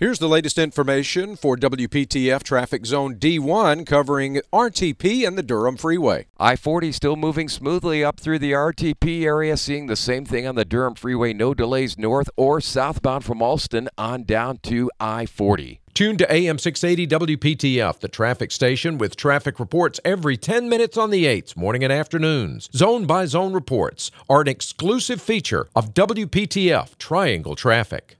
Here's the latest information for WPTF Traffic Zone D1 covering RTP and the Durham Freeway. I 40 still moving smoothly up through the RTP area, seeing the same thing on the Durham Freeway. No delays north or southbound from Alston on down to I 40. Tune to AM 680 WPTF, the traffic station with traffic reports every 10 minutes on the 8s, morning and afternoons. Zone by zone reports are an exclusive feature of WPTF Triangle Traffic.